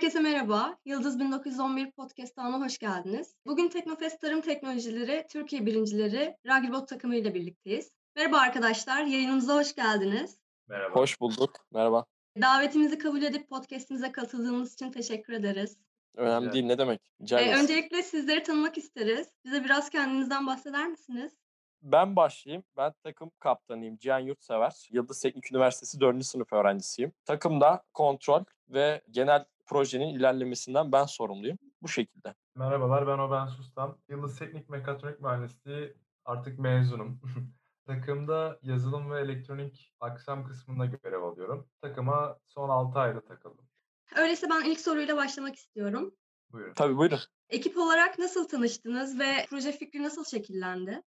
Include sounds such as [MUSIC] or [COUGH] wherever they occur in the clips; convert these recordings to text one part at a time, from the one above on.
Herkese merhaba. Yıldız 1911 Podcast ağına hoş geldiniz. Bugün Teknofest Tarım Teknolojileri Türkiye birincileri Ragilbot takımı ile birlikteyiz. Merhaba arkadaşlar, yayınımıza hoş geldiniz. Merhaba. Hoş bulduk. Merhaba. Davetimizi kabul edip podcastimize katıldığınız için teşekkür ederiz. Önemli Evet. değil ne demek. Rica Ee, öncelikle sizleri tanımak isteriz. Bize biraz kendinizden bahseder misiniz? Ben başlayayım. Ben takım kaptanıyım. Cihan Yurtsever. Yıldız Teknik Üniversitesi 4. sınıf öğrencisiyim. Takımda kontrol ve genel projenin ilerlemesinden ben sorumluyum. Bu şekilde. Merhabalar ben Oben Sustam. Yıldız Teknik Mekatronik Mühendisliği artık mezunum. [LAUGHS] Takımda yazılım ve elektronik aksam kısmında görev alıyorum. Takıma son 6 ayda takıldım. Öyleyse ben ilk soruyla başlamak istiyorum. Buyurun. Tabii buyurun. Ekip olarak nasıl tanıştınız ve proje fikri nasıl şekillendi?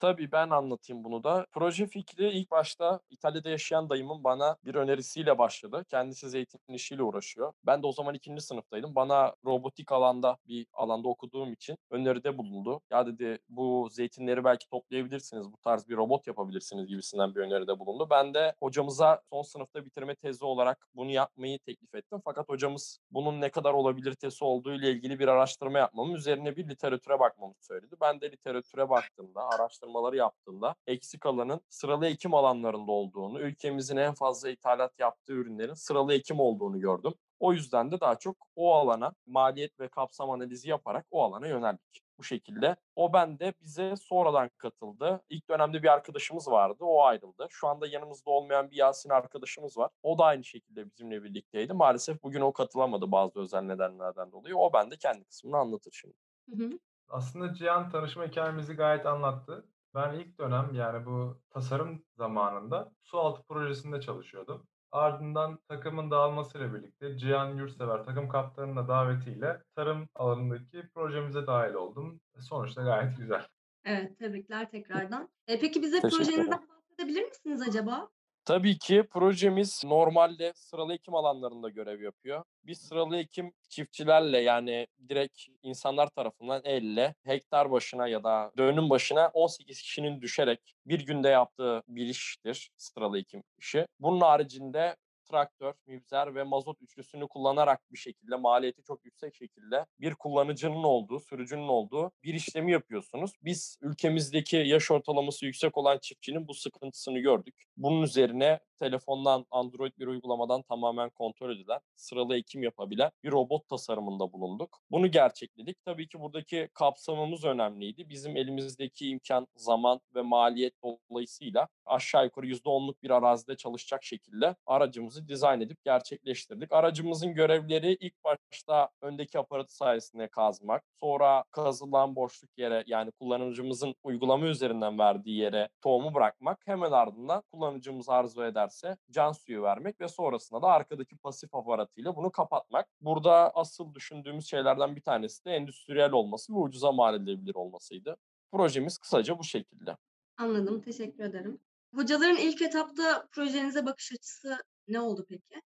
Tabii ben anlatayım bunu da. Proje fikri ilk başta İtalya'da yaşayan dayımın bana bir önerisiyle başladı. Kendisi zeytin işiyle uğraşıyor. Ben de o zaman ikinci sınıftaydım. Bana robotik alanda bir alanda okuduğum için öneride bulundu. Ya dedi bu zeytinleri belki toplayabilirsiniz. Bu tarz bir robot yapabilirsiniz gibisinden bir öneride bulundu. Ben de hocamıza son sınıfta bitirme tezi olarak bunu yapmayı teklif ettim. Fakat hocamız bunun ne kadar olabilitesi olduğu ile ilgili bir araştırma yapmamı, üzerine bir literatüre bakmamı söyledi. Ben de literatüre baktığımda, araştırmaları yaptığımda eksik alanın sıralı ekim alanlarında olduğunu, ülkemizin en fazla ithalat yaptığı ürünlerin sıralı ekim olduğunu gördüm. O yüzden de daha çok o alana maliyet ve kapsam analizi yaparak o alana yöneldik. Bu şekilde. O bende bize sonradan katıldı. İlk dönemde bir arkadaşımız vardı. O ayrıldı. Şu anda yanımızda olmayan bir Yasin arkadaşımız var. O da aynı şekilde bizimle birlikteydi. Maalesef bugün o katılamadı bazı özel nedenlerden dolayı. O bende kendi kısmını anlatır şimdi. Hı hı. Aslında Cihan tanışma hikayemizi gayet anlattı. Ben ilk dönem yani bu tasarım zamanında sualtı projesinde çalışıyordum. Ardından takımın dağılmasıyla birlikte Cihan Yurtsever takım kaptanının da davetiyle tarım alanındaki projemize dahil oldum. Sonuçta gayet güzel. Evet, tebrikler tekrardan. E, peki bize Teşekkür ederim. projenizden bahsedebilir misiniz acaba? Tabii ki projemiz normalde sıralı ekim alanlarında görev yapıyor. Biz sıralı ekim çiftçilerle yani direkt insanlar tarafından elle hektar başına ya da dönüm başına 18 kişinin düşerek bir günde yaptığı bir iştir sıralı ekim işi. Bunun haricinde traktör, mibzer ve mazot üçlüsünü kullanarak bir şekilde maliyeti çok yüksek şekilde bir kullanıcının olduğu, sürücünün olduğu bir işlemi yapıyorsunuz. Biz ülkemizdeki yaş ortalaması yüksek olan çiftçinin bu sıkıntısını gördük. Bunun üzerine telefondan, Android bir uygulamadan tamamen kontrol edilen, sıralı ekim yapabilen bir robot tasarımında bulunduk. Bunu gerçekledik. Tabii ki buradaki kapsamımız önemliydi. Bizim elimizdeki imkan, zaman ve maliyet dolayısıyla aşağı yukarı %10'luk bir arazide çalışacak şekilde aracımızı dizayn edip gerçekleştirdik. Aracımızın görevleri ilk başta öndeki aparatı sayesinde kazmak, sonra kazılan boşluk yere yani kullanıcımızın uygulama üzerinden verdiği yere tohumu bırakmak, hemen ardından kullanıcımız arzu ederse can suyu vermek ve sonrasında da arkadaki pasif aparatıyla bunu kapatmak. Burada asıl düşündüğümüz şeylerden bir tanesi de endüstriyel olması ve ucuza mal edilebilir olmasıydı. Projemiz kısaca bu şekilde. Anladım, teşekkür ederim. Hocaların ilk etapta projenize bakış açısı ne oldu peki?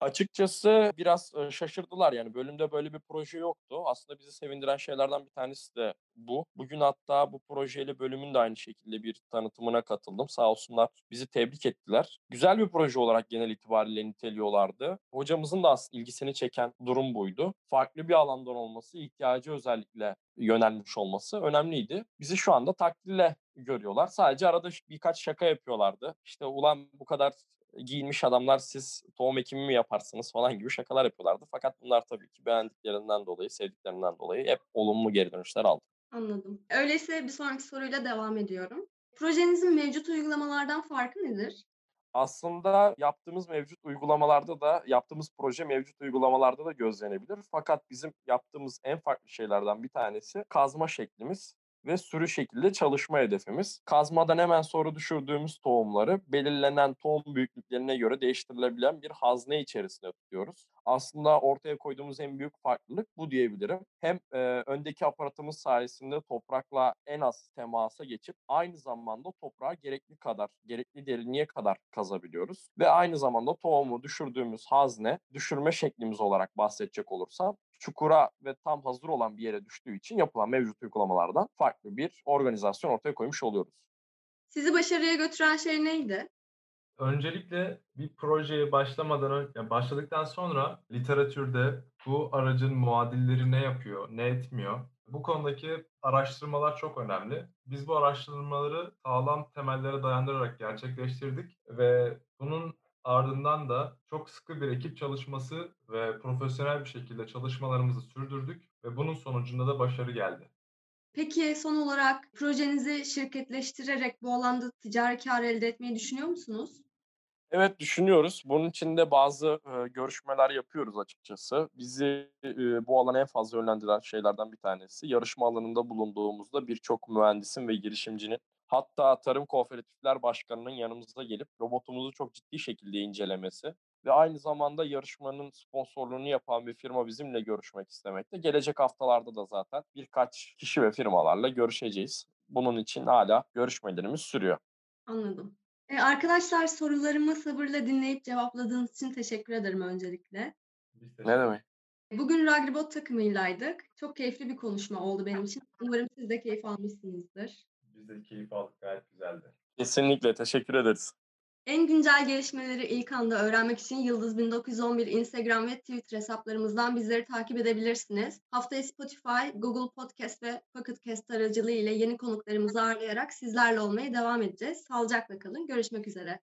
Açıkçası biraz şaşırdılar yani bölümde böyle bir proje yoktu. Aslında bizi sevindiren şeylerden bir tanesi de bu. Bugün hatta bu projeyle bölümün de aynı şekilde bir tanıtımına katıldım. Sağ olsunlar bizi tebrik ettiler. Güzel bir proje olarak genel itibariyle niteliyorlardı. Hocamızın da aslında ilgisini çeken durum buydu. Farklı bir alandan olması, ihtiyacı özellikle yönelmiş olması önemliydi. Bizi şu anda takdirle görüyorlar. Sadece arada birkaç şaka yapıyorlardı. İşte ulan bu kadar giyinmiş adamlar siz tohum ekimi mi yaparsınız falan gibi şakalar yapıyorlardı. Fakat bunlar tabii ki beğendiklerinden dolayı, sevdiklerinden dolayı hep olumlu geri dönüşler aldı. Anladım. Öyleyse bir sonraki soruyla devam ediyorum. Projenizin mevcut uygulamalardan farkı nedir? Aslında yaptığımız mevcut uygulamalarda da, yaptığımız proje mevcut uygulamalarda da gözlenebilir. Fakat bizim yaptığımız en farklı şeylerden bir tanesi kazma şeklimiz ve sürü şekilde çalışma hedefimiz. Kazmadan hemen sonra düşürdüğümüz tohumları belirlenen tohum büyüklüklerine göre değiştirilebilen bir hazne içerisinde tutuyoruz. Aslında ortaya koyduğumuz en büyük farklılık bu diyebilirim. Hem e, öndeki aparatımız sayesinde toprakla en az temasa geçip aynı zamanda toprağa gerekli kadar, gerekli derinliğe kadar kazabiliyoruz. Ve aynı zamanda tohumu düşürdüğümüz hazne, düşürme şeklimiz olarak bahsedecek olursam çukura ve tam hazır olan bir yere düştüğü için yapılan mevcut uygulamalardan farklı bir organizasyon ortaya koymuş oluyoruz. Sizi başarıya götüren şey neydi? Öncelikle bir projeye başlamadan önce, yani başladıktan sonra literatürde bu aracın muadilleri ne yapıyor, ne etmiyor? Bu konudaki araştırmalar çok önemli. Biz bu araştırmaları sağlam temellere dayandırarak gerçekleştirdik ve bunun ardından da çok sıkı bir ekip çalışması ve profesyonel bir şekilde çalışmalarımızı sürdürdük ve bunun sonucunda da başarı geldi. Peki son olarak projenizi şirketleştirerek bu alanda ticari kar elde etmeyi düşünüyor musunuz? Evet düşünüyoruz. Bunun için de bazı e, görüşmeler yapıyoruz açıkçası. Bizi e, bu alana en fazla yönlendiren şeylerden bir tanesi yarışma alanında bulunduğumuzda birçok mühendisin ve girişimcinin hatta Tarım Kooperatifler Başkanı'nın yanımıza gelip robotumuzu çok ciddi şekilde incelemesi ve aynı zamanda yarışmanın sponsorluğunu yapan bir firma bizimle görüşmek istemekte. Gelecek haftalarda da zaten birkaç kişi ve firmalarla görüşeceğiz. Bunun için hala görüşmelerimiz sürüyor. Anladım. Ee, arkadaşlar sorularımı sabırla dinleyip cevapladığınız için teşekkür ederim öncelikle. Ne demek? Bugün Ragribot takımıylaydık. Çok keyifli bir konuşma oldu benim [LAUGHS] için. Umarım siz de keyif almışsınızdır. Biz de keyif aldık gayet güzeldi. Kesinlikle teşekkür ederiz. En güncel gelişmeleri ilk anda öğrenmek için Yıldız 1911 Instagram ve Twitter hesaplarımızdan bizleri takip edebilirsiniz. Haftaya Spotify, Google Podcast ve Pocket Cast aracılığı ile yeni konuklarımızı ağırlayarak sizlerle olmaya devam edeceğiz. Sağlıcakla kalın. Görüşmek üzere.